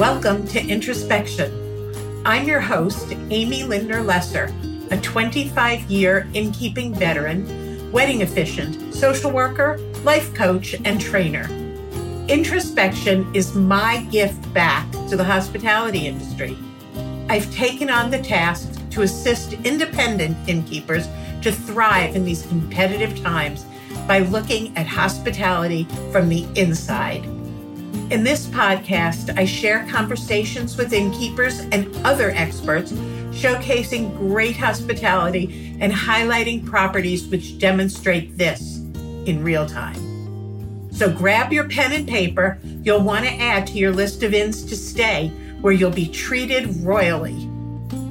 Welcome to Introspection. I'm your host, Amy Lindner Lesser, a 25 year innkeeping veteran, wedding officiant, social worker, life coach, and trainer. Introspection is my gift back to the hospitality industry. I've taken on the task to assist independent innkeepers to thrive in these competitive times by looking at hospitality from the inside. In this podcast, I share conversations with innkeepers and other experts showcasing great hospitality and highlighting properties which demonstrate this in real time. So grab your pen and paper. You'll want to add to your list of inns to stay where you'll be treated royally.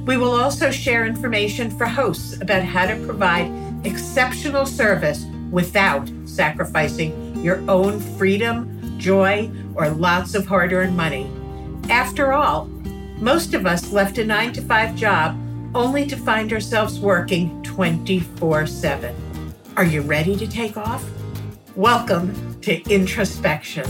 We will also share information for hosts about how to provide exceptional service without sacrificing your own freedom, joy, or lots of hard earned money. After all, most of us left a nine to five job only to find ourselves working 24 7. Are you ready to take off? Welcome to Introspection.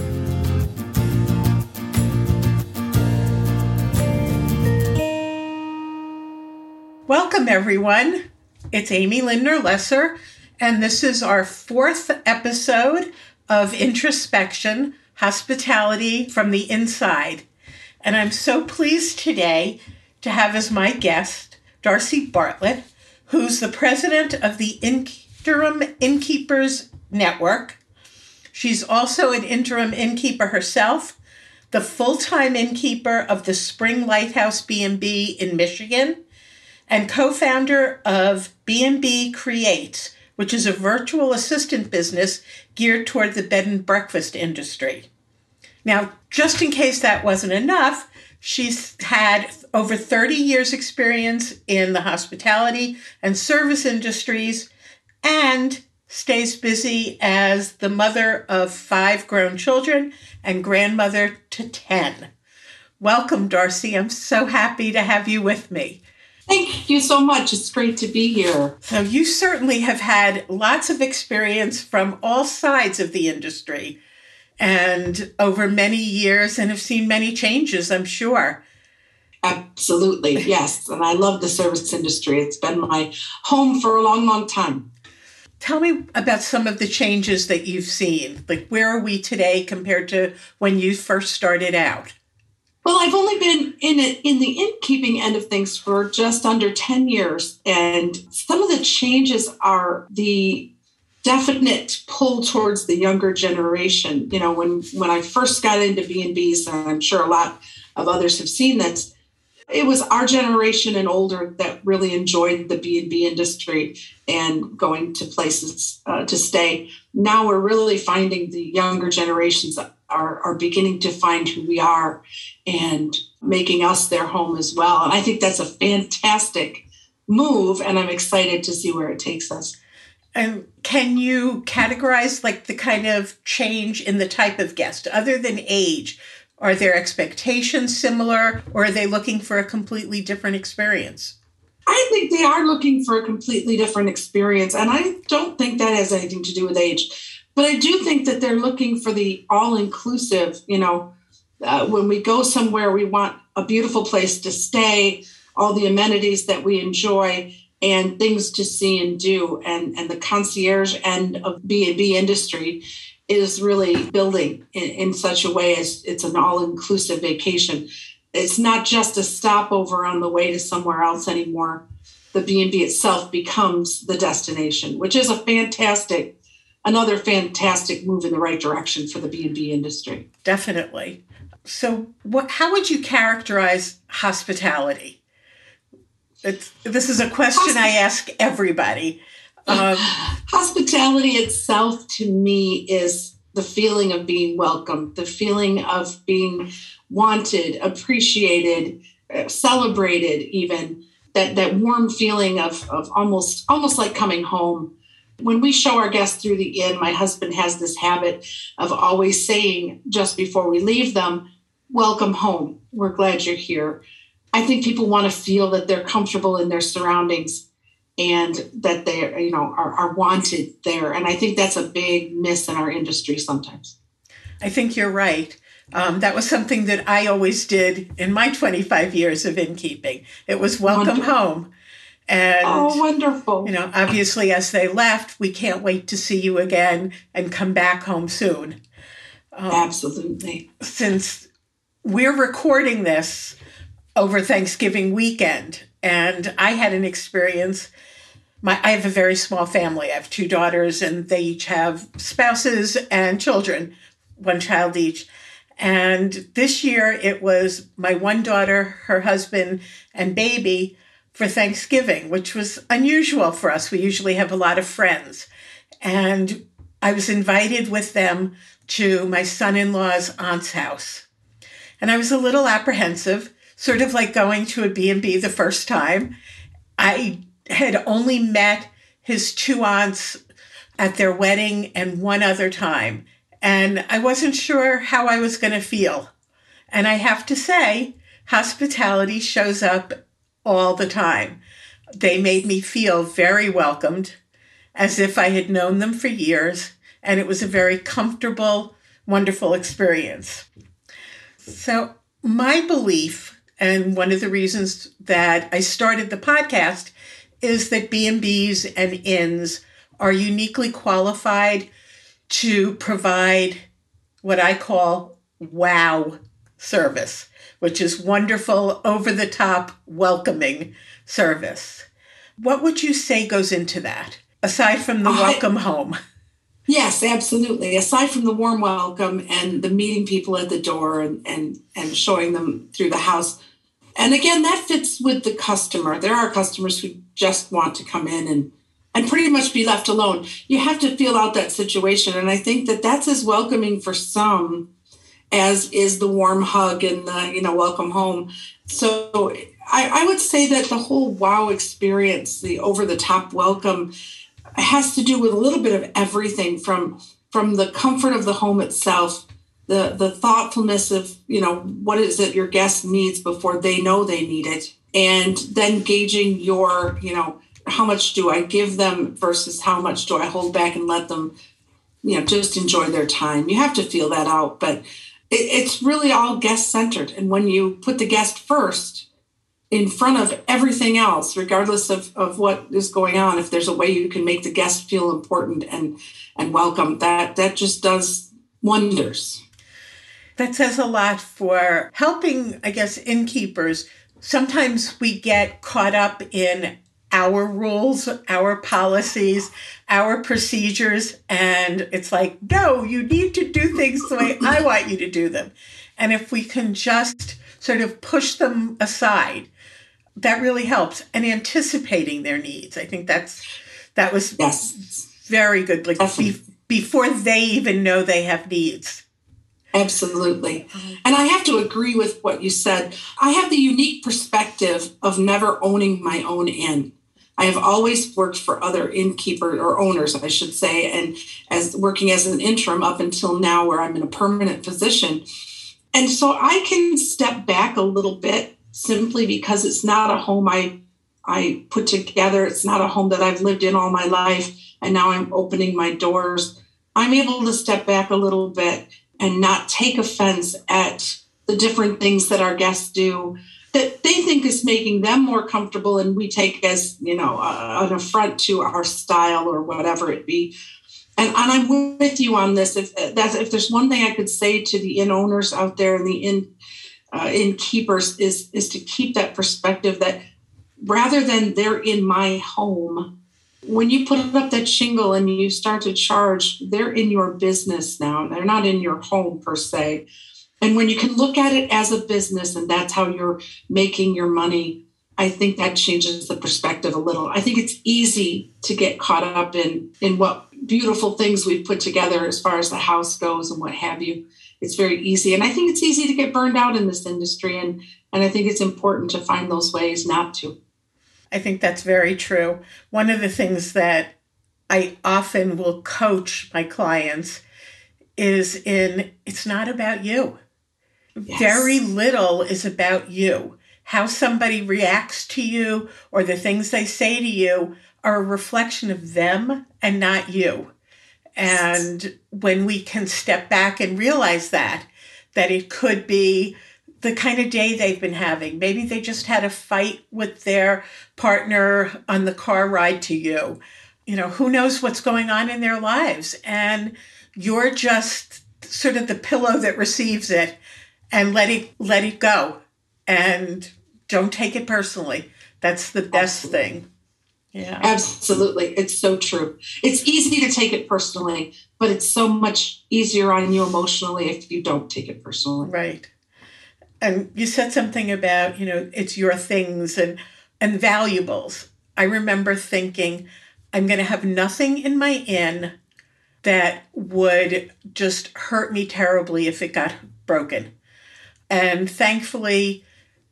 Welcome, everyone. It's Amy Lindner Lesser, and this is our fourth episode of Introspection Hospitality from the Inside. And I'm so pleased today to have as my guest Darci Bartlett, who's the president of the Interim Innkeepers Network. She's also an interim innkeeper herself, the full-time innkeeper of the Spring Lighthouse B&B in Michigan, and co-founder of B&B Creates, which is a virtual assistant business geared toward the bed and breakfast industry. Now, just in case that wasn't enough, she's had over 30 years experience in the hospitality and service industries and stays busy as the mother of five grown children and grandmother to 10. Welcome, Darci. I'm so happy to have you with me. Thank you so much. It's great to be here. So, you certainly have had lots of experience from all sides of the industry and over many years and have seen many changes, I'm sure. Absolutely, yes. And I love the service industry. It's been my home for a long, long time. Tell me about some of the changes that you've seen. Like, where are we today compared to when you first started out? Well, I've only been in it in the innkeeping end of things for just under 10 years. And some of the changes are the definite pull towards the younger generation. You know, when when I first got into B&Bs, and I'm sure a lot of others have seen this, it was our generation and older that really enjoyed the b&b industry and going to places uh, to stay now we're really finding the younger generations are, are beginning to find who we are and making us their home as well and i think that's a fantastic move and i'm excited to see where it takes us and can you categorize like the kind of change in the type of guest other than age are their expectations similar or are they looking for a completely different experience? I think they are looking for a completely different experience. And I don't think that has anything to do with age. But I do think that they're looking for the all inclusive, you know, uh, when we go somewhere, we want a beautiful place to stay, all the amenities that we enjoy, and things to see and do. And, and the concierge end of B&B industry is really building in, in such a way as it's an all-inclusive vacation. It's not just a stopover on the way to somewhere else anymore. The B&B itself becomes the destination, which is a fantastic, another fantastic move in the right direction for the B&B industry. Definitely. So, what, how would you characterize hospitality? It's, this is a question I ask everybody. Um, Hospitality itself to me is the feeling of being welcome, the feeling of being wanted, appreciated, uh, celebrated, even that that warm feeling of of almost almost like coming home. When we show our guests through the inn, my husband has this habit of always saying just before we leave them, "Welcome home. We're glad you're here." I think people want to feel that they're comfortable in their surroundings and that they you know are, are wanted there and i think that's a big miss in our industry sometimes i think you're right Um, that was something that I always did in my 25 years of innkeeping. It was welcome Wonderful. home. Oh, and Oh, wonderful. you know, obviously, as they left, we can't wait to see you again and come back home soon. Um, Absolutely. Since we're recording this over Thanksgiving weekend, and I had an experience. My, I have a very small family. I have two daughters, and they each have spouses and children, one child each. And this year it was my one daughter, her husband, and baby for Thanksgiving, which was unusual for us. We usually have a lot of friends. And I was invited with them to my son in law's aunt's house. And I was a little apprehensive, sort of like going to a B&B the first time. I had only met his two aunts at their wedding and one other time. And I wasn't sure how I was going to feel. And I have to say, hospitality shows up all the time. They made me feel very welcomed, as if I had known them for years, and it was a very comfortable, wonderful experience. So, my belief, and one of the reasons that I started the podcast, is that B&Bs and inns are uniquely qualified to provide what I call wow service, which is wonderful, over the top, welcoming service. What would you say goes into that, aside from the I- welcome home? Yes, absolutely. Aside from the warm welcome and the meeting people at the door and, and, and showing them through the house. And again, that fits with the customer. There are customers who just want to come in and, and pretty much be left alone. You have to feel out that situation. And I think that that's as welcoming for some as is the warm hug and the, you know, welcome home. So I, I would say that the whole wow experience, the over the top welcome, has to do with a little bit of everything from from the comfort of the home itself the the thoughtfulness of you know what is it your guest needs before they know they need it and then gauging your you know how much do i give them versus how much do i hold back and let them you know just enjoy their time you have to feel that out but it's really all guest centered and when you put the guest first in front of everything else, regardless of, of what is going on. If there's a way you can make the guest feel important and and welcome, that that just does wonders. That says a lot for helping, I guess, innkeepers. Sometimes we get caught up in our rules, our policies, our procedures, and it's like, no, you need to do things the way I want you to do them. And if we can just sort of push them aside, that really helps. And anticipating their needs. I think that's that was Yes, very good. Like be, before they even know they have needs. absolutely. And I have to agree with what you said. I have the unique perspective of never owning my own inn. I have always worked for other innkeeper or owners, I should say, and as working as an interim up until now, where I'm in a permanent position. And so I can step back a little bit simply because it's not a home I I put together. It's not a home that I've lived in all my life, and now I'm opening my doors. I'm able to step back a little bit and not take offense at the different things that our guests do that they think is making them more comfortable and we take as you know uh, an affront to our style or whatever it be. And, and i'm with you on this. If that's if there's one thing i could say to the inn owners out there and the inn uh, is is to keep that perspective that rather than they're in my home when you put up that shingle and you start to charge they're in your business now. They're not in your home per se and when you can look at it as a business and that's how you're making your money, I think that changes the perspective a little. I think it's easy to get caught up in in what beautiful things we've put together as far as the house goes and what have you. It's very easy. And I think it's easy to get burned out in this industry and and I think it's important to find those ways not to. I think that's very true. One of the things that I often will coach my clients is in it's not about you. Yes. Very little is about you. How somebody reacts to you or the things they say to you are a reflection of them and not you. And when we can step back and realize that, that it could be the kind of day they've been having. Maybe they just had a fight with their partner on the car ride to you. You know, who knows what's going on in their lives. And you're just sort of the pillow that receives it and let it let it go and don't take it personally. That's the best Absolutely. thing. Yeah. Absolutely. It's so true. It's easy to take it personally, but it's so much easier on you emotionally if you don't take it personally. Right. And you said something about, you know, it's your things and and valuables. I remember thinking I'm going to have nothing in my inn that would just hurt me terribly if it got broken. And thankfully,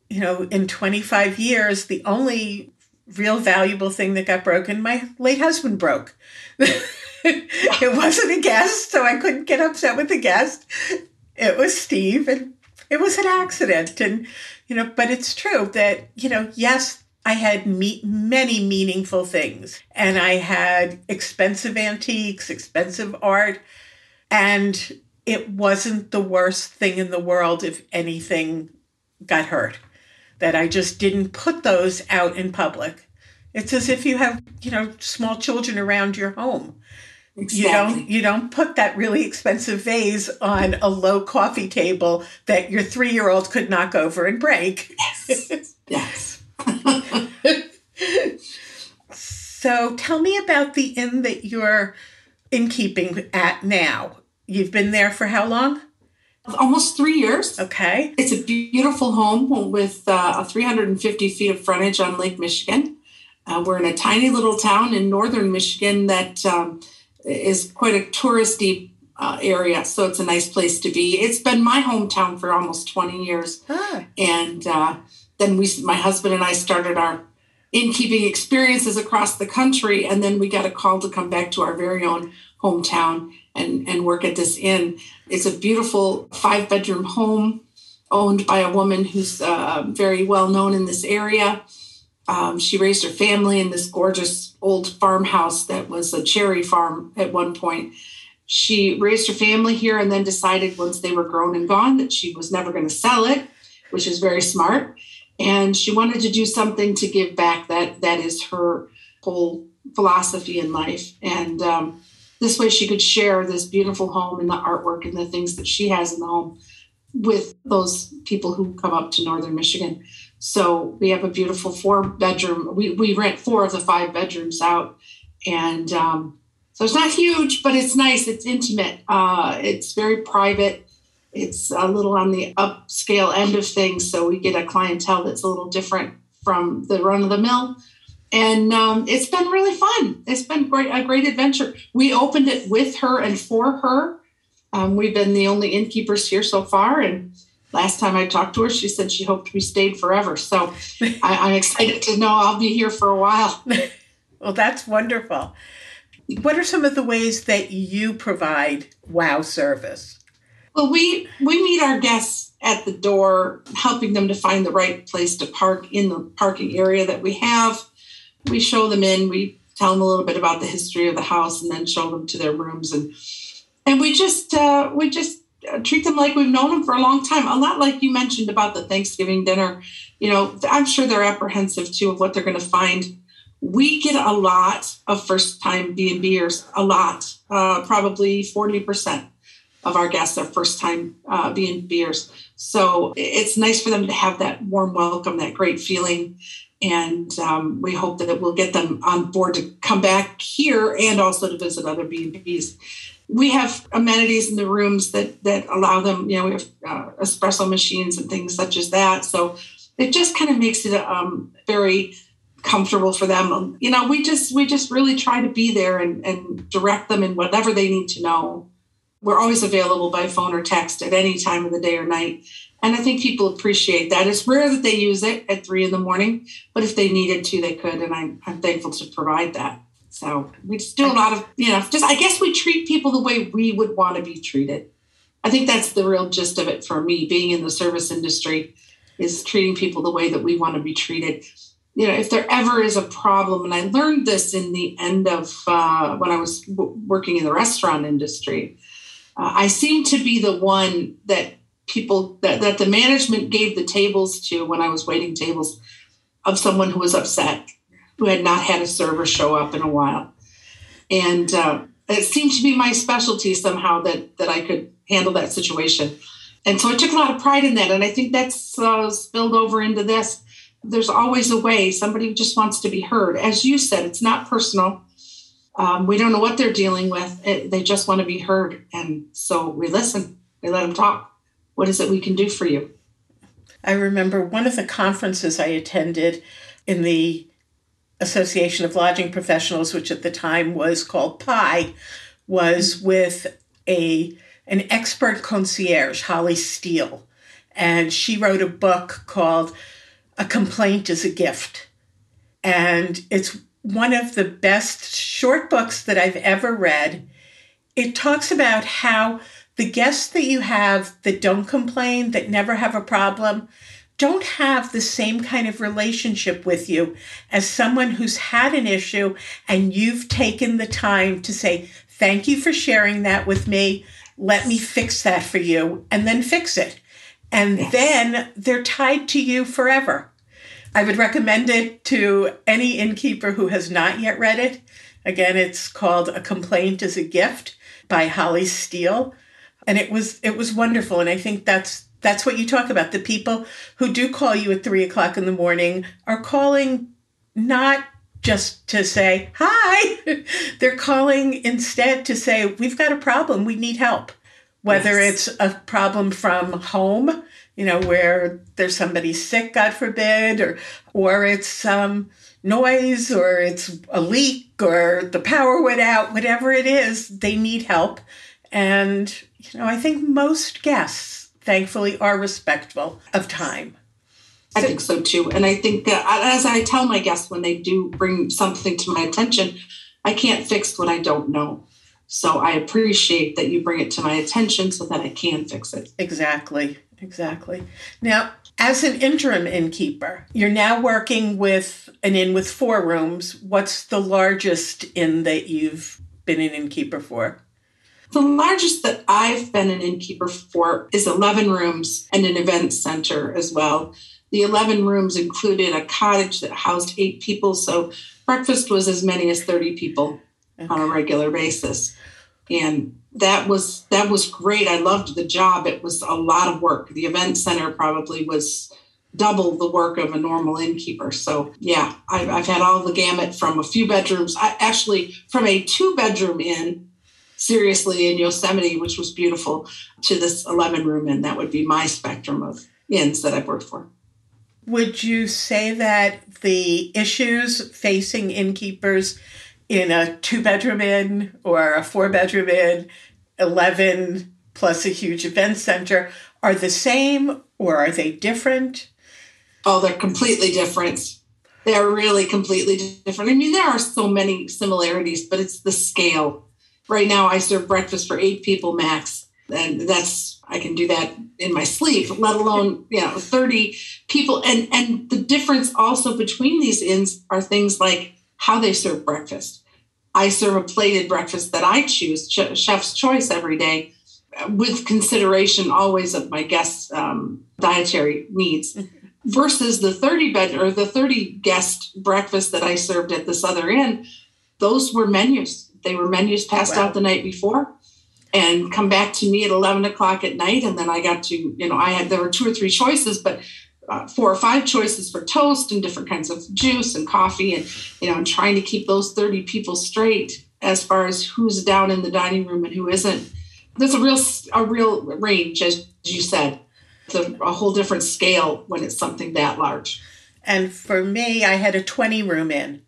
you know, in 25 years, the only real valuable thing that got broken, my late husband broke. it wasn't a guest, so I couldn't get upset with the guest. It was Steve, and it was an accident. And, you know, but it's true that, you know, yes, I had me- many meaningful things, and I had expensive antiques, expensive art, and it wasn't the worst thing in the world if anything got hurt. That I just didn't put those out in public. It's as if you have, you know, small children around your home. Exactly. You don't you don't put that really expensive vase on a low coffee table that your three year old could knock over and break. Yes. yes. so tell me about the inn that you're in keeping at now. You've been there for how long? Almost three years. Okay. It's a beautiful home with uh, 350 feet of frontage on Lake Michigan. Uh, we're in a tiny little town in northern Michigan that um, is quite a touristy uh, area, so it's a nice place to be. It's been my hometown for almost 20 years. Ah. And uh, then we, my husband and I started our innkeeping experiences across the country, and then we got a call to come back to our very own hometown and, and work at this inn. It's a beautiful five bedroom home owned by a woman who's uh, very well known in this area. Um, she raised her family in this gorgeous old farmhouse that was a cherry farm at one point. She raised her family here and then decided once they were grown and gone that she was never going to sell it, which is very smart. And she wanted to do something to give back. That that is her whole philosophy in life. And um, this way she could share this beautiful home and the artwork and the things that she has in the home with those people who come up to northern michigan. So we have a beautiful four bedroom we, we rent four of the five bedrooms out and um, so it's not huge but it's nice it's intimate uh, it's very private. It's a little on the upscale end of things so we get a clientele that's a little different from the run of the mill and um, it's been really fun. It's been great, a great adventure. We opened it with her and for her. Um, we've been the only innkeepers here so far, and last time I talked to her, she said she hoped we stayed forever. So I, am excited to know I'll be here for a while. well, that's wonderful. What are some of the ways that you provide WOW service? Well, we we meet our guests at the door, helping them to find the right place to park in the parking area that we have we show them in, we tell them a little bit about the history of the house, and then show them to their rooms, and and we just uh, we just uh, treat them like we've known them for a long time. A lot like you mentioned about the Thanksgiving dinner. You know, I'm sure they're apprehensive too of what they're going to find. We get a lot of first time B and Bers, a lot, uh, probably 40% of our guests are first time uh, B and Bers. So it's nice for them to have that warm welcome, that great feeling and um, we hope that we'll get them on board to come back here and also to visit other B&Bs. We have amenities in the rooms that that allow them, you know, we have uh, espresso machines and things such as that. So it just kind of makes it um, very comfortable for them. You know, we just we just really try to be there and, and direct them in whatever they need to know. We're always available by phone or text at any time of the day or night. And I think people appreciate that. It's rare that they use it at three in the morning, but if they needed to, they could. And I'm, I'm thankful to provide that. So we do a lot of, you know, just I guess we treat people the way we would want to be treated. I think that's the real gist of it for me, being in the service industry, is treating people the way that we want to be treated. You know, if there ever is a problem, and I learned this in the end of uh, when I was w- working in the restaurant industry, uh, I seem to be the one that people that, that the management gave the tables to when I was waiting tables of someone who was upset, who had not had a server show up in a while. And uh, it seemed to be my specialty somehow that, that I could handle that situation. And so I took a lot of pride in that. And I think that's uh, spilled over into this. There's always a way. Somebody just wants to be heard. As you said, it's not personal. Um, we don't know what they're dealing with. It, they just want to be heard. And so we listen, we let them talk. What is it we can do for you? I remember one of the conferences I attended in the Association of Lodging Professionals, which at the time was called PI, was with a an expert concierge, Holly Stiel. And she wrote a book called A Complaint is a Gift. And it's one of the best short books that I've ever read. It talks about how the guests that you have that don't complain, that never have a problem, don't have the same kind of relationship with you as someone who's had an issue and you've taken the time to say, Thank you for sharing that with me. Let me fix that for you, and then fix it. And yes. then they're tied to you forever. I would recommend it to any innkeeper who has not yet read it. Again, it's called A Complaint is a Gift by Holly Stiel. And it was it was wonderful. And I think that's that's what you talk about. The people who do call you at three o'clock in the morning are calling not just to say hi, they're calling instead to say, We've got a problem, we need help. Whether yes. it's a problem from home, you know, where there's somebody sick, God forbid, or or it's um, noise, or it's a leak, or the power went out, whatever it is, they need help. And, you know, I think most guests thankfully are respectful of time. I think so too. And I think that as I tell my guests when they do bring something to my attention, I can't fix what I don't know. So I appreciate that you bring it to my attention so that I can fix it. Exactly. Exactly. Now, as an interim innkeeper, you're now working with an inn with four rooms. What's the largest inn that you've been an innkeeper for? The largest that I've been an innkeeper for is 11 rooms and an event center as well. The 11 rooms included a cottage that housed eight people, so breakfast was as many as 30 people okay. on a regular basis. And that was that was great. I loved the job. It was a lot of work. The event center probably was double the work of a normal innkeeper. So yeah, I've, I've had all the gamut from a few bedrooms. I actually from a two bedroom inn seriously in Yosemite, which was beautiful, to this 11 room inn. That would be my spectrum of inns that I've worked for. Would you say that the issues facing innkeepers in a two bedroom inn or a four bedroom inn, 11 plus a huge event center, are the same or are they different? Oh, they're completely different. They're really completely different. I mean, there are so many similarities, but it's the scale right now I serve breakfast for eight people max. And that's I can do that in my sleep, let alone, you know, 30 people. And and the difference also between these inns are things like how they serve breakfast. I serve a plated breakfast that I choose, chef's choice every day, with consideration always of my guests' um, dietary needs. Mm-hmm. Versus the 30 bed or the 30 guest breakfast that I served at this other inn, those were menus they were menus passed wow. out the night before and come back to me at 11 o'clock at night. And then I got to, you know, I had, there were two or three choices, but uh, four or five choices for toast and different kinds of juice and coffee. And, you know, I'm trying to keep those 30 people straight as far as who's down in the dining room and who isn't. There's a real, a real range, as you said. It's a, a whole different scale when it's something that large. And for me, I had a 20 room in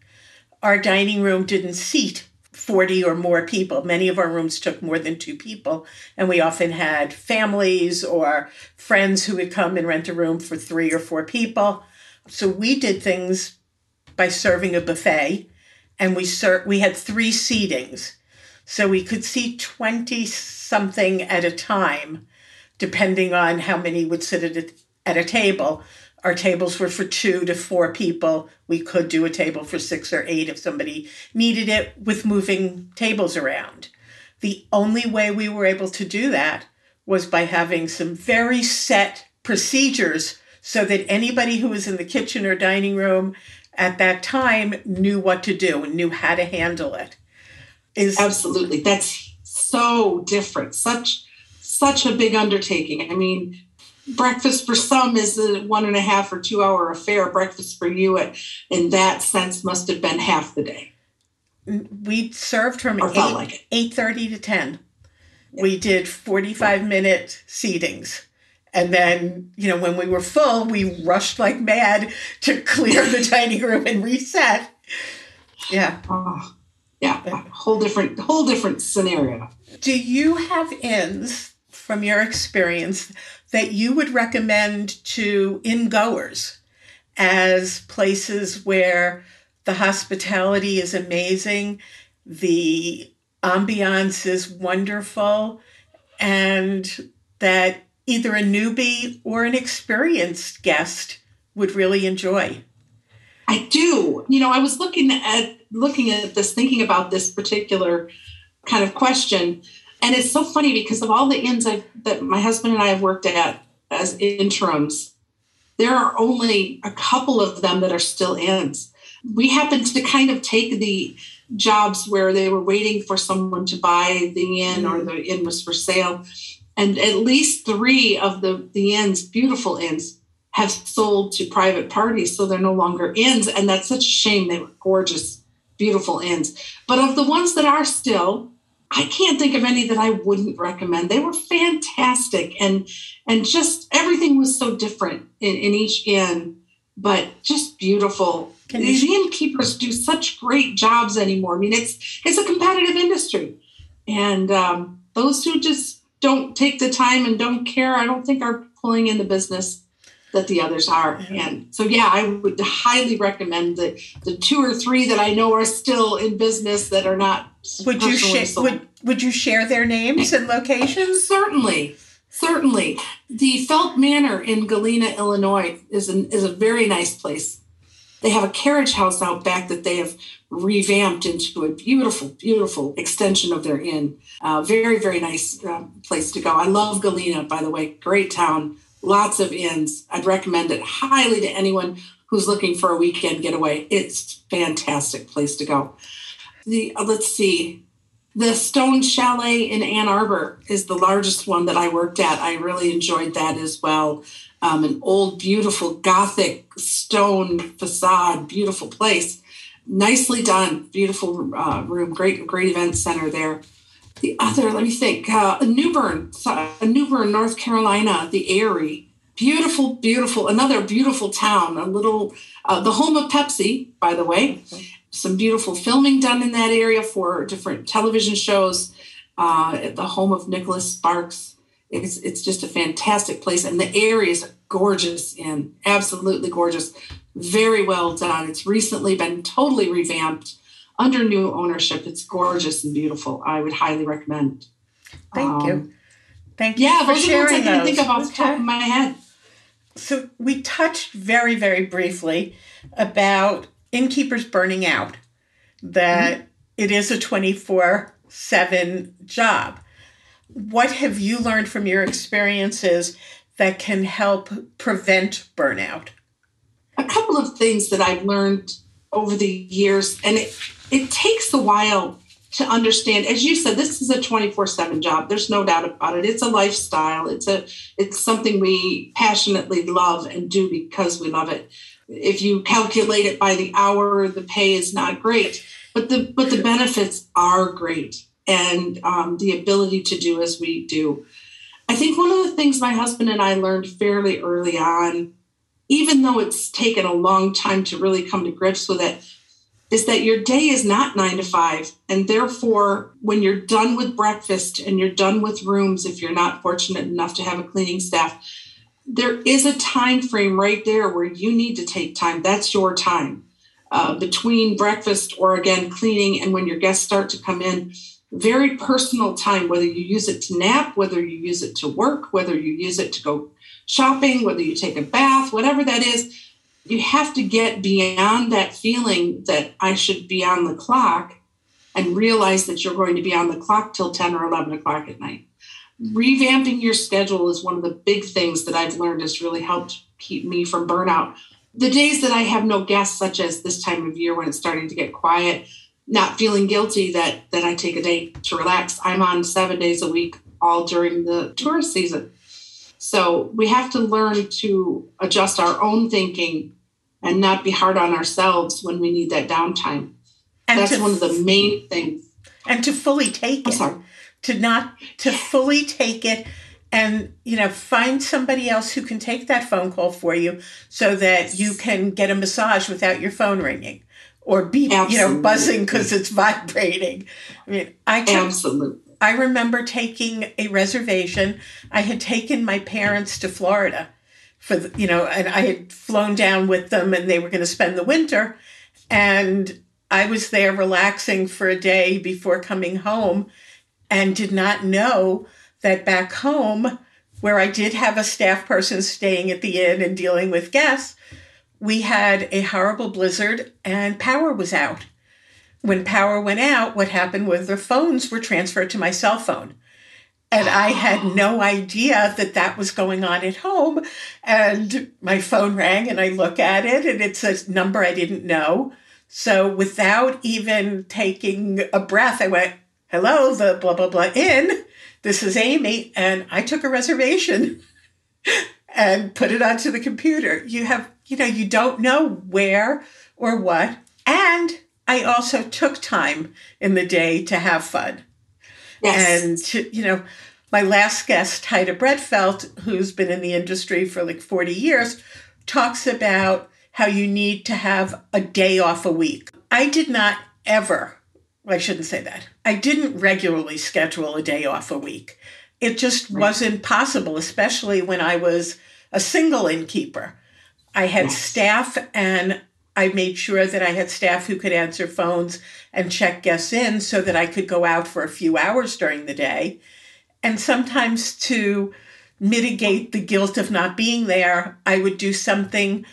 Our dining room didn't seat 40 or more people. Many of our rooms took more than two people, and we often had families or friends who would come and rent a room for three or four people. So we did things by serving a buffet, and we ser- we had three seatings. So we could seat 20 something at a time, depending on how many would sit at a, at a table. Our tables were for two to four people. We could do a table for six or eight if somebody needed it with moving tables around. The only way we were able to do that was by having some very set procedures so that anybody who was in the kitchen or dining room at that time knew what to do and knew how to handle it. Is absolutely that's so different. Such such a big undertaking. I mean, breakfast for some is a one and a half or two hour affair. Breakfast for you, in that sense, must have been half the day. We served from eight like eight thirty to ten. Yeah. We did forty five minute seatings. And then, you know, when we were full, we rushed like mad to clear the dining room and reset. Yeah. Oh, yeah. Whole different, whole different scenario. Do you have inns from your experience that you would recommend to in-goers as places where the hospitality is amazing, the ambiance is wonderful, and that either a newbie or an experienced guest would really enjoy? I do. You know, I was looking at looking at this, thinking about this particular kind of question, and it's so funny because of all the inns I've, that my husband and I have worked at as interims, there are only a couple of them that are still inns. We happened to kind of take the jobs where they were waiting for someone to buy the inn or the inn was for sale and at least three of the the inns, beautiful inns, have sold to private parties, so they're no longer inns, and that's such a shame. They were gorgeous, beautiful inns. But of the ones that are still, I can't think of any that I wouldn't recommend. They were fantastic, and and just everything was so different in, in each inn, but just beautiful. These innkeepers do such great jobs anymore. I mean, it's it's a competitive industry, and um, those who just don't take the time and don't care, I don't think are pulling in the business that the others are. And so, yeah, I would highly recommend the the two or three that I know are still in business that are not. Would you share? Would Would you share their names and locations? Certainly, certainly. The Felt Manor in Galena, Illinois, is an, is a very nice place. They have a carriage house out back that they have revamped into a beautiful, beautiful extension of their inn. Uh, very, very nice uh, place to go. I love Galena, by the way. Great town, lots of inns. I'd recommend it highly to anyone who's looking for a weekend getaway. It's fantastic place to go. The uh, let's see, the Stone Chalet in Ann Arbor is the largest one that I worked at. I really enjoyed that as well. Um, an old, beautiful Gothic stone facade, beautiful place nicely done, beautiful uh, room, great great event center there. The other, let me think, uh, New Bern, New Bern, North Carolina, the Aerie, beautiful, beautiful, another beautiful town, a little, uh, the home of Pepsi, by the way. Mm-hmm. Some beautiful filming done in that area for different television shows. Uh, at the home of Nicholas Sparks, it's it's just a fantastic place, and the area is gorgeous and absolutely gorgeous very well done. It's recently been totally revamped under new ownership. It's gorgeous and beautiful. I would highly recommend. Thank um, you. Thank you. Yeah, for those are the ones I can think of off okay. the top of my head. So we touched very, very briefly about innkeepers burning out, that mm-hmm. it is a 24 7 job. What have you learned from your experiences that can help prevent burnout? a couple of things that I've learned over the years, and it, it takes a while to understand as you said this is a 24/7 job there's no doubt about it it's a lifestyle it's a it's something we passionately love and do because we love it if you calculate it by the hour the pay is not great but the but the benefits are great and um, the ability to do as we do i think one of the things my husband and i learned fairly early on even though it's taken a long time to really come to grips with it, is that your day is not nine to five. And therefore, when you're done with breakfast and you're done with rooms, if you're not fortunate enough to have a cleaning staff, there is a time frame right there where you need to take time. That's your time uh, between breakfast or again cleaning and when your guests start to come in. Very personal time, whether you use it to nap, whether you use it to work, whether you use it to go shopping, whether you take a bath, whatever that is, you have to get beyond that feeling that I should be on the clock and realize that you're going to be on the clock till 10 or 11 o'clock at night. Revamping your schedule is one of the big things that I've learned has really helped keep me from burnout. The days that I have no guests, such as this time of year when it's starting to get quiet, not feeling guilty that that I take a day to relax. I'm on seven days a week all during the tourist season. So we have to learn to adjust our own thinking and not be hard on ourselves when we need that downtime. And That's one of the main things. And to fully take it. To not to fully take it and you know find somebody else who can take that phone call for you so that you can get a massage without your phone ringing or be Absolutely. you know buzzing because it's vibrating. I mean i took, Absolutely. i remember taking a reservation. I had taken my parents to florida for the, you know and i had flown down with them and they were going to spend the winter. And i was there relaxing for a day before coming home and did not know that back home where i did have a staff person staying at the inn and dealing with guests we had a horrible blizzard and power was out. When power went out, what happened was the phones were transferred to my cell phone. And I had oh. no idea that that was going on at home. And my phone rang, and I look at it, and it's a number I didn't know. So without even taking a breath, I went, Hello, the blah, blah, blah inn. This is Amy. And I took a reservation and put it onto the computer. You have you know, you don't know where or what. And I also took time in the day to have fun. Yes. And, to, you know, my last guest, Heide Bredfeldt, who's been in the industry for like 40 years, talks about how you need to have a day off a week. I did not ever, I shouldn't say that, I didn't regularly schedule a day off a week. It just wasn't possible, especially when I was a single innkeeper. I had staff and I made sure that I had staff who could answer phones and check guests in so that I could go out for a few hours during the day. And sometimes to mitigate the guilt of not being there, I would do something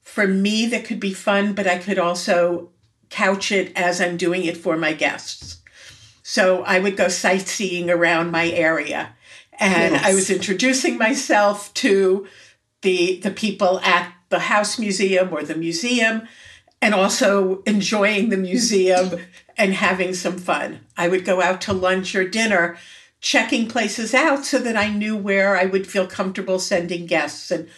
for me that could be fun, but I could also couch it as I'm doing it for my guests. So I would go sightseeing around my area and yes. I was introducing myself to the the people at the house museum or the museum and also enjoying the museum and having some fun. I would go out to lunch or dinner checking places out so that I knew where I would feel comfortable sending guests and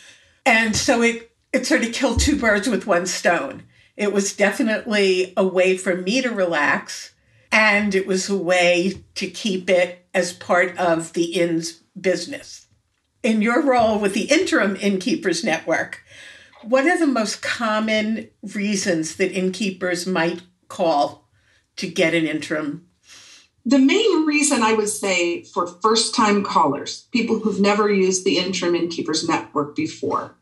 and so it it sort of killed two birds with one stone. It was definitely a way for me to relax and it was a way to keep it as part of the inn's business. In your role with the Interim Innkeepers Network, what are the most common reasons that innkeepers might call to get an interim? The main reason I would say for first time callers, people who've never used the interim innkeepers network before,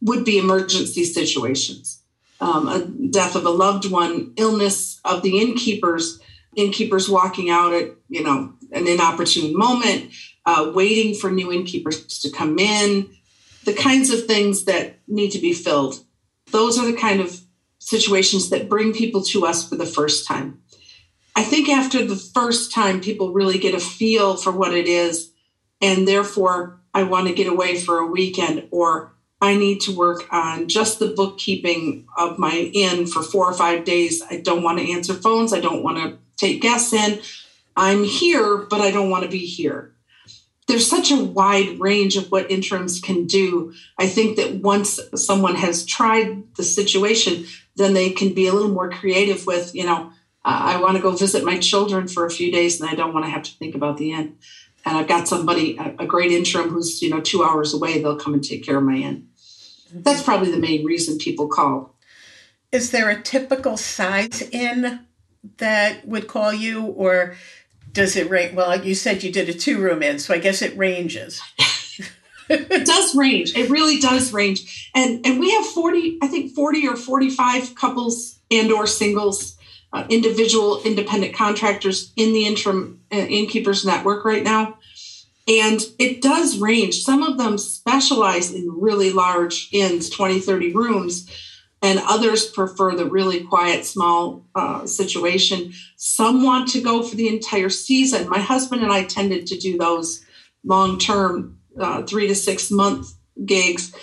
would be emergency situations. Um, a death of a loved one, illness of the innkeepers, innkeepers walking out at you know an inopportune moment, uh, waiting for new innkeepers to come in, the kinds of things that need to be filled. Those are the kind of situations that bring people to us for the first time. I think after the first time, people really get a feel for what it is, and therefore, I want to get away for a weekend, or I need to work on just the bookkeeping of my inn for four or five days. I don't want to answer phones. I don't want to take guests in. I'm here, but I don't want to be here there's such a wide range of what interims can do. I think that once someone has tried the situation, then they can be a little more creative with, you know, I want to go visit my children for a few days and I don't want to have to think about the inn. And I've got somebody, a, great interim who's, you know, two hours away, they'll come and take care of my inn. That's probably the main reason people call. Is there a typical size inn that would call you or does it range? Well, you said you did a two room in, so I guess it ranges. it does range. It really does range. And and we have 40, I think 40 or 45 couples and or singles, uh, individual independent contractors in the interim uh, innkeepers network right now. And it does range. Some of them specialize in really large inns, 20, 30 rooms and others prefer the really quiet, small uh, situation. Some want to go for the entire season. My husband and I tended to do those long term, uh, three to six month gigs.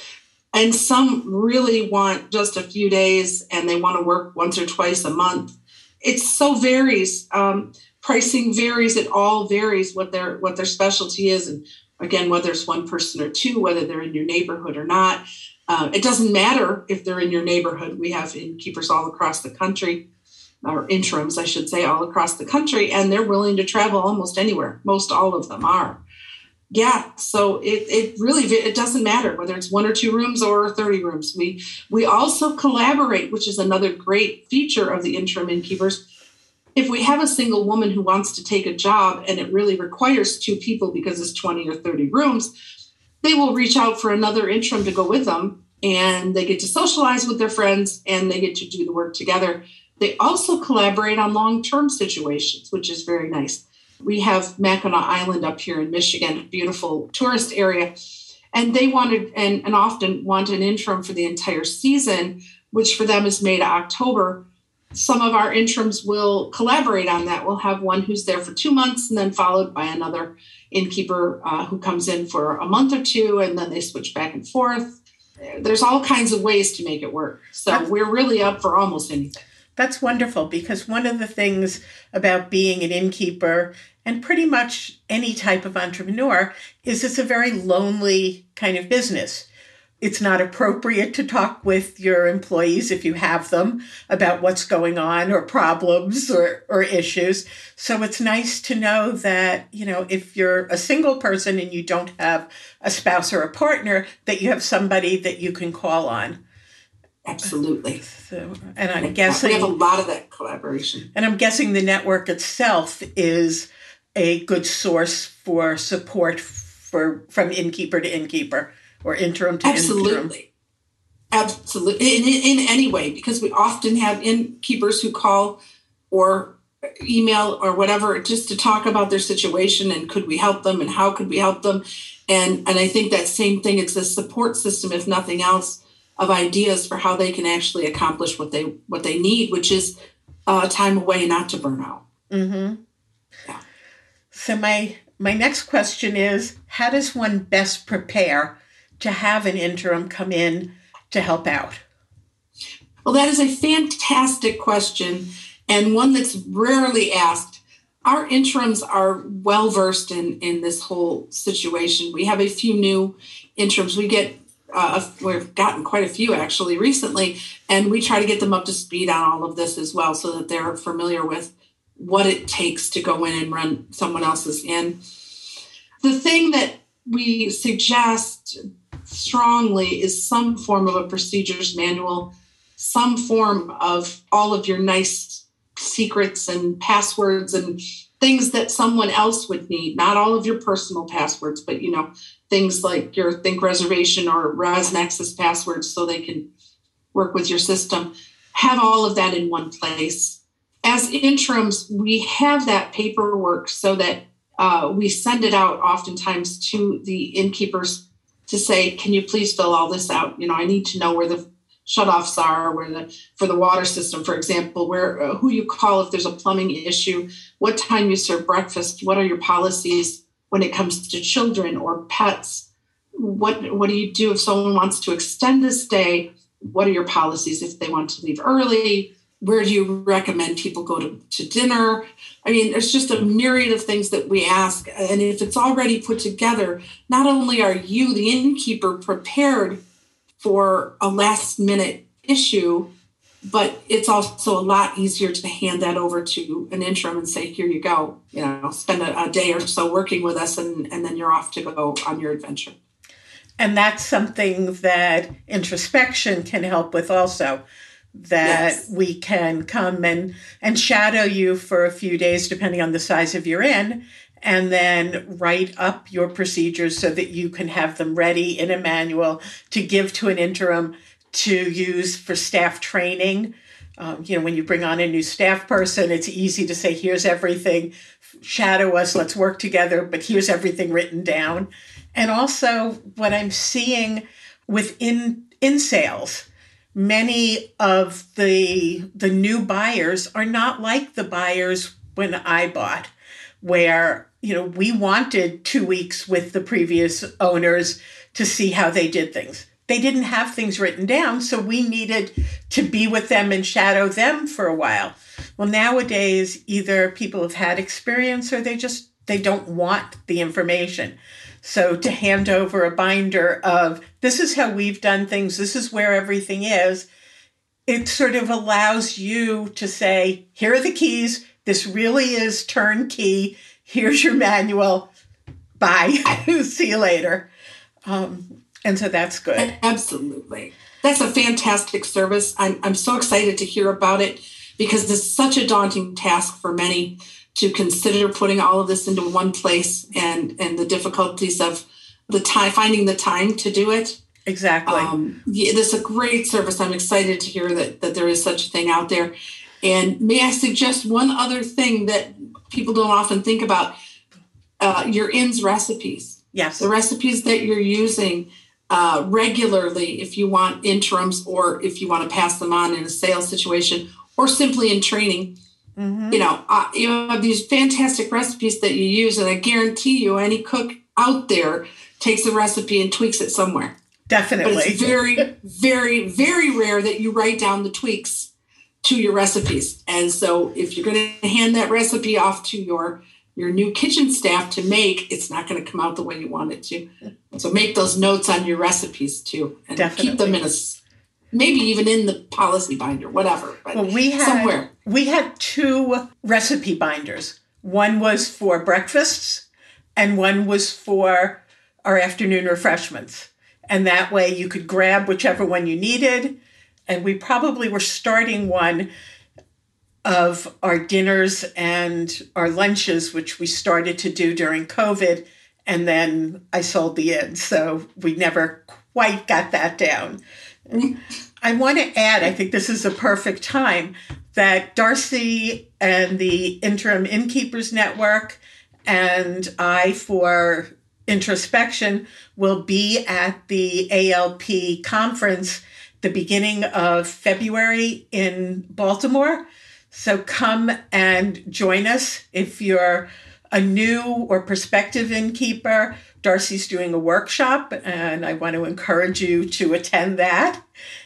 And some really want just a few days and they want to work once or twice a month. It so varies. Um, pricing varies. It all varies what their what their specialty is, and again whether it's one person or two, whether they're in your neighborhood or not. Uh, it doesn't matter if they're in your neighborhood. We have innkeepers all across the country, or interims, I should say, all across the country, and they're willing to travel almost anywhere. Most all of them are. Yeah, so it, it really it doesn't matter whether it's one or two rooms or 30 rooms. We we also collaborate, which is another great feature of the interim innkeepers. If we have a single woman who wants to take a job and it really requires two people because it's 20 or 30 rooms, they will reach out for another interim to go with them and they get to socialize with their friends and they get to do the work together. They also collaborate on long term situations, which is very nice. We have Mackinac Island up here in Michigan, beautiful tourist area. And they wanted and, and often want an interim for the entire season, which for them is May to October. Some of our interims will collaborate on that. We'll have one who's there for two months and then followed by another innkeeper uh, who comes in for a month or two and then they switch back and forth. There's all kinds of ways to make it work. So That's, we're really up for almost anything. That's wonderful because one of the things about being an innkeeper and pretty much any type of entrepreneur is it's a very lonely kind of business. It's not appropriate to talk with your employees if you have them about what's going on or problems or, or issues. So it's nice to know that, you know, if you're a single person and you don't have a spouse or a partner, that you have somebody that you can call on. Absolutely. So, and I'm guessing we have a lot of that collaboration. And I'm guessing the network itself is a good source for support for from innkeeper to innkeeper or interim to Absolutely. interim. Absolutely. In, in, in any way, because we often have innkeepers who call or email or whatever just to talk about their situation and could we help them and how could we help them and and i think that same thing it's a support system if nothing else of ideas for how they can actually accomplish what they what they need which is uh, time away not to burn out mm-hmm. yeah. so my my next question is how does one best prepare to have an interim come in to help out? Well, that is a fantastic question and one that's rarely asked. Our interims are well versed in, in this whole situation. We have a few new interims. We get uh, we've gotten quite a few actually recently, and we try to get them up to speed on all of this as well, so that they're familiar with what it takes to go inn and run someone else's in. The thing that we suggest strongly is some form of a procedures manual, some form of all of your nice secrets and passwords and things that someone else would need, not all of your personal passwords, but you know, things like your Think reservation or ResNexus passwords so they can work with your system. Have all of that in one place. As interims, we have that paperwork so that uh, we send it out oftentimes to the innkeepers to say, can you please fill all this out? You know, I need to know where the shutoffs are, where the for the water system, for example, where uh, who you call if there's a plumbing issue, what time you serve breakfast, what are your policies when it comes to children or pets? What what do you do if someone wants to extend the stay? What are your policies if they want to leave early? Where do you recommend people go to, to dinner? I mean, there's just a myriad of things that we ask. And if it's already put together, not only are you, the innkeeper, prepared for a last minute issue, but it's also a lot easier to hand that over to an interim and say, here you go, you know, spend a, a day or so working with us and, and then you're off to go on your adventure. And that's something that introspection can help with also that yes. we can come and and shadow you for a few days depending on the size of your inn and then write up your procedures so that you can have them ready in a manual to give to an interim to use for staff training. Um, you know when you bring on a new staff person it's easy to say here's everything. Shadow us. Let's work together but here's everything written down. And also what i'm seeing within in sales many of the the new buyers are not like the buyers when I bought, where you know, we wanted two weeks with the previous owners to see how they did things. They didn't have things written down, so we needed to be with them and shadow them for a while. Well, nowadays, either people have had experience or they just they don't want the information. So to hand over a binder of this is how we've done things, this is where everything is, it sort of allows you to say, here are the keys. This really is turnkey. Here's your manual. Bye. See you later. Um, and so that's good. Absolutely. That's a fantastic service. I'm, I'm so excited to hear about it because this is such a daunting task for many to consider putting all of this into one place and, and the difficulties of the time, finding the time to do it. Exactly. Um, yeah, this is a great service. I'm excited to hear that, that there is such a thing out there. And may I suggest one other thing that people don't often think about? Uh, your inn's recipes. Yes. The recipes that you're using uh, regularly, if you want interims or if you want to pass them on in a sales situation or simply in training. Mm-hmm. You know, uh, you have these fantastic recipes that you use, and I guarantee you, any cook out there takes a recipe and tweaks it somewhere. Definitely. But it's very, very, very rare that you write down the tweaks to your recipes. And so if you're going to hand that recipe off to your your new kitchen staff to make, it's not going to come out the way you want it to. So make those notes on your recipes too, and Definitely. keep them in a maybe even in the policy binder, whatever. But well, we had somewhere we had two recipe binders. One was for breakfasts, and one was for our afternoon refreshments. And that way you could grab whichever one you needed. And we probably were starting one of our dinners and our lunches, which we started to do during COVID. And then I sold the inn. So we never quite got that down. I want to add, I think this is a perfect time that Darci and the Interim Innkeepers Network and I for introspection will be at the ALP conference the beginning of February in Baltimore. So come and join us if you're a new or prospective innkeeper. Darci's doing a workshop, and I want to encourage you to attend that.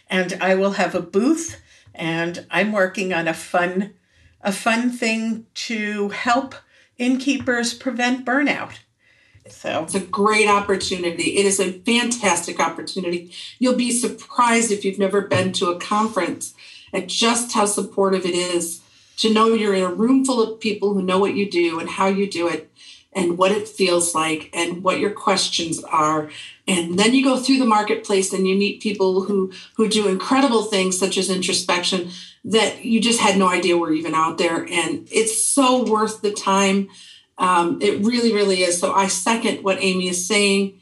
And I will have a booth, and I'm working on a fun, a fun thing to help innkeepers prevent burnout. So it's a great opportunity. It is a fantastic opportunity. You'll be surprised if you've never been to a conference at just how supportive it is to know you're in a room full of people who know what you do and how you do it and what it feels like and what your questions are and then you go through the marketplace and you meet people who who do incredible things such as introspection that you just had no idea were even out there and it's so worth the time um, it really, really is. So I second what Amy is saying.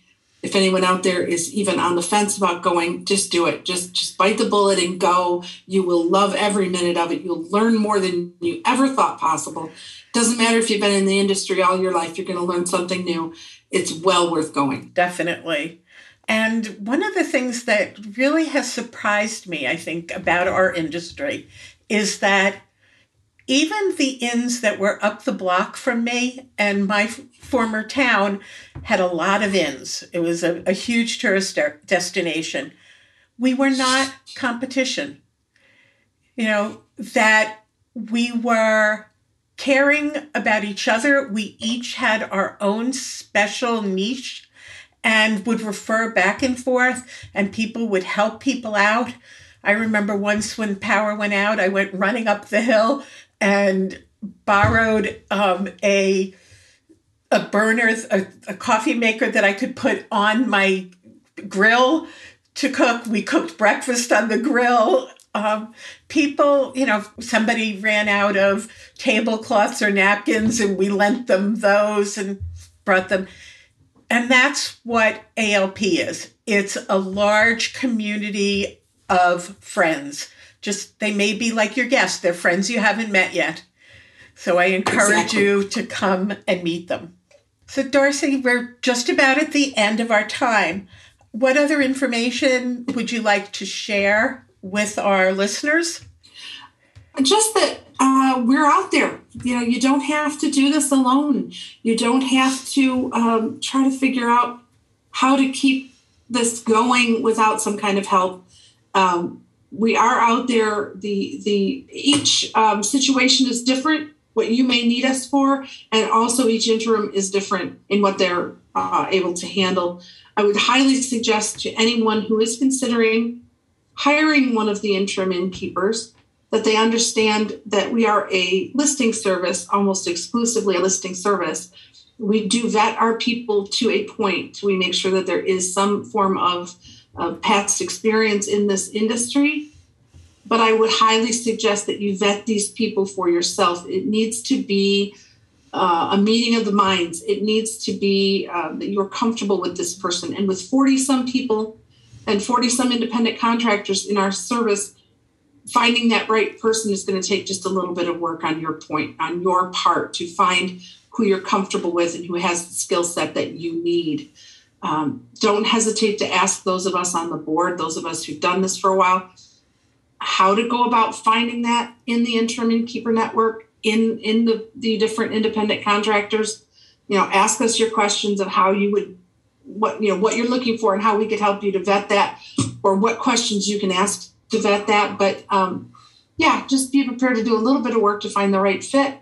If anyone out there is even on the fence about going, just do it. Just just bite the bullet and go. You will love every minute of it. You'll learn more than you ever thought possible. Doesn't matter if you've been in the industry all your life, you're going to learn something new. It's well worth going. Definitely. And one of the things that really has surprised me, I think, about our industry is that even the inns that were up the block from me and my f- former town had a lot of inns. It was a, a huge tourist de- destination. We were not competition. You know, that we were caring about each other. We each had our own special niche and would refer back and forth, and people would help people out. I remember once when power went out, I went running up the hill and borrowed um, a a burner, a, a coffee maker that I could put on my grill to cook. We cooked breakfast on the grill. Um, people, you know, somebody ran out of tablecloths or napkins and we lent them those and brought them. And that's what ALP is it's a large community of friends just they may be like your guests, they're friends you haven't met yet. So I encourage exactly. you to come and meet them. So, Darci, we're just about at the end of our time. What other information would you like to share with our listeners? Just that uh, we're out there. You know, you don't have to do this alone. You don't have to um, try to figure out how to keep this going without some kind of help. Um, we are out there. The the each um, situation is different. What you may need us for, and also each interim is different in what they're uh, able to handle. I would highly suggest to anyone who is considering hiring one of the interim innkeepers that they understand that we are a listing service, almost exclusively a listing service. We do vet our people to a point. We make sure that there is some form of, of past experience in this industry. But I would highly suggest that you vet these people for yourself. It needs to be uh, a meeting of the minds. It needs to be uh, that you're comfortable with this person. And with 40 some people and 40 some independent contractors in our service, finding that right person is going to take just a little bit of work on your point, on your part to find who you're comfortable with and who has the skill set that you need. Um, don't hesitate to ask those of us on the board, those of us who've done this for a while, how to go about finding that in the interim innkeeper network, in in the, the different independent contractors. You know, ask us your questions of how you would what you know what you're looking for and how we could help you to vet that, or what questions you can ask to vet that. But um, yeah, just be prepared to do a little bit of work to find the right fit.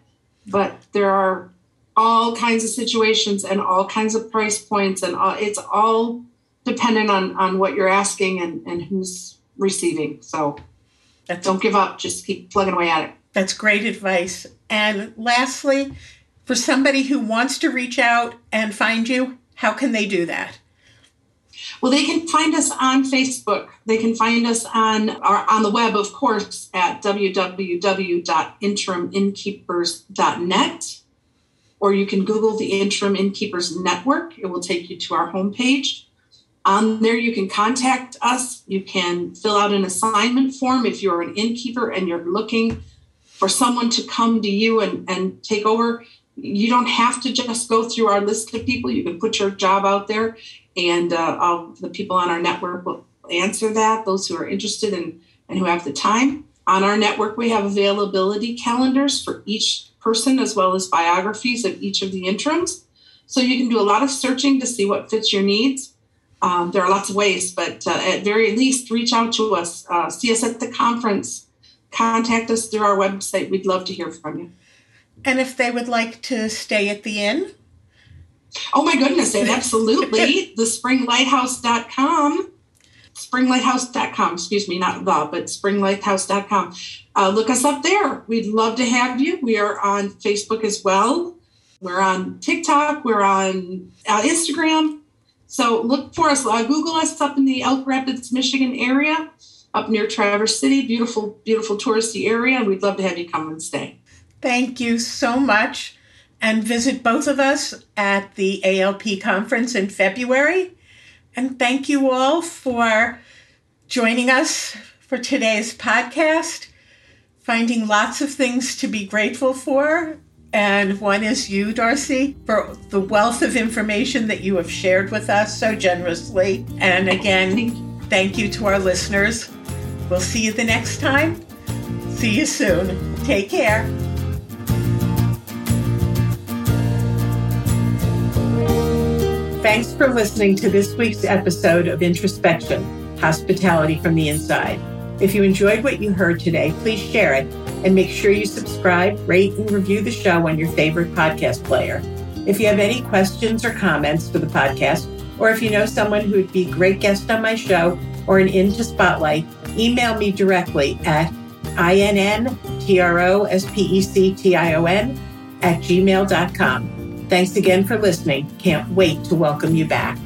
But there are all kinds of situations and all kinds of price points, and all, it's all dependent on on what you're asking and and who's receiving. So That's don't give up. Just keep plugging away at it. That's great advice. And lastly, for somebody who wants to reach out and find you, how can they do that? Well, they can find us on Facebook. They can find us on our, on the web, of course, at www.interiminnkeepers.net. Or you can Google the Interim Innkeepers Network. It will take you to our homepage. On there, you can contact us. You can fill out an assignment form if you're an innkeeper and you're looking for someone to come to you and, and take over you don't have to just go through our list of people. You can put your job out there, and uh, the people on our network will answer that. Those who are interested and, and who have the time. On our network, we have availability calendars for each person as well as biographies of each of the interims. So you can do a lot of searching to see what fits your needs. Um, there are lots of ways, but uh, at very least, reach out to us, uh, see us at the conference, contact us through our website. We'd love to hear from you. And if they would like to stay at the inn? Oh my goodness, absolutely. the springlighthouse.com. Springlighthouse.com, excuse me, not the, but springlighthouse.com. Uh, look us up there. We'd love to have you. We are on Facebook as well. We're on TikTok. We're on uh, Instagram. So look for us. Uh, Google us up in the Elk Rapids, Michigan area, up near Traverse City. Beautiful, beautiful touristy area. We'd love to have you come and stay. Thank you so much. And visit both of us at the ALP conference in February. And thank you all for joining us for today's podcast. Finding lots of things to be grateful for. And one is you, Darci, for the wealth of information that you have shared with us so generously. And again, thank you to our listeners. We'll see you the next time. See you soon. Take care. Thanks for listening to this week's episode of Introspection Hospitality from the Inside. If you enjoyed what you heard today, please share it and make sure you subscribe, rate, and review the show on your favorite podcast player. If you have any questions or comments for the podcast, or if you know someone who would be a great guest on my show or an into spotlight, email me directly at introspection at gmail.com. Thanks again for listening. Can't wait to welcome you back.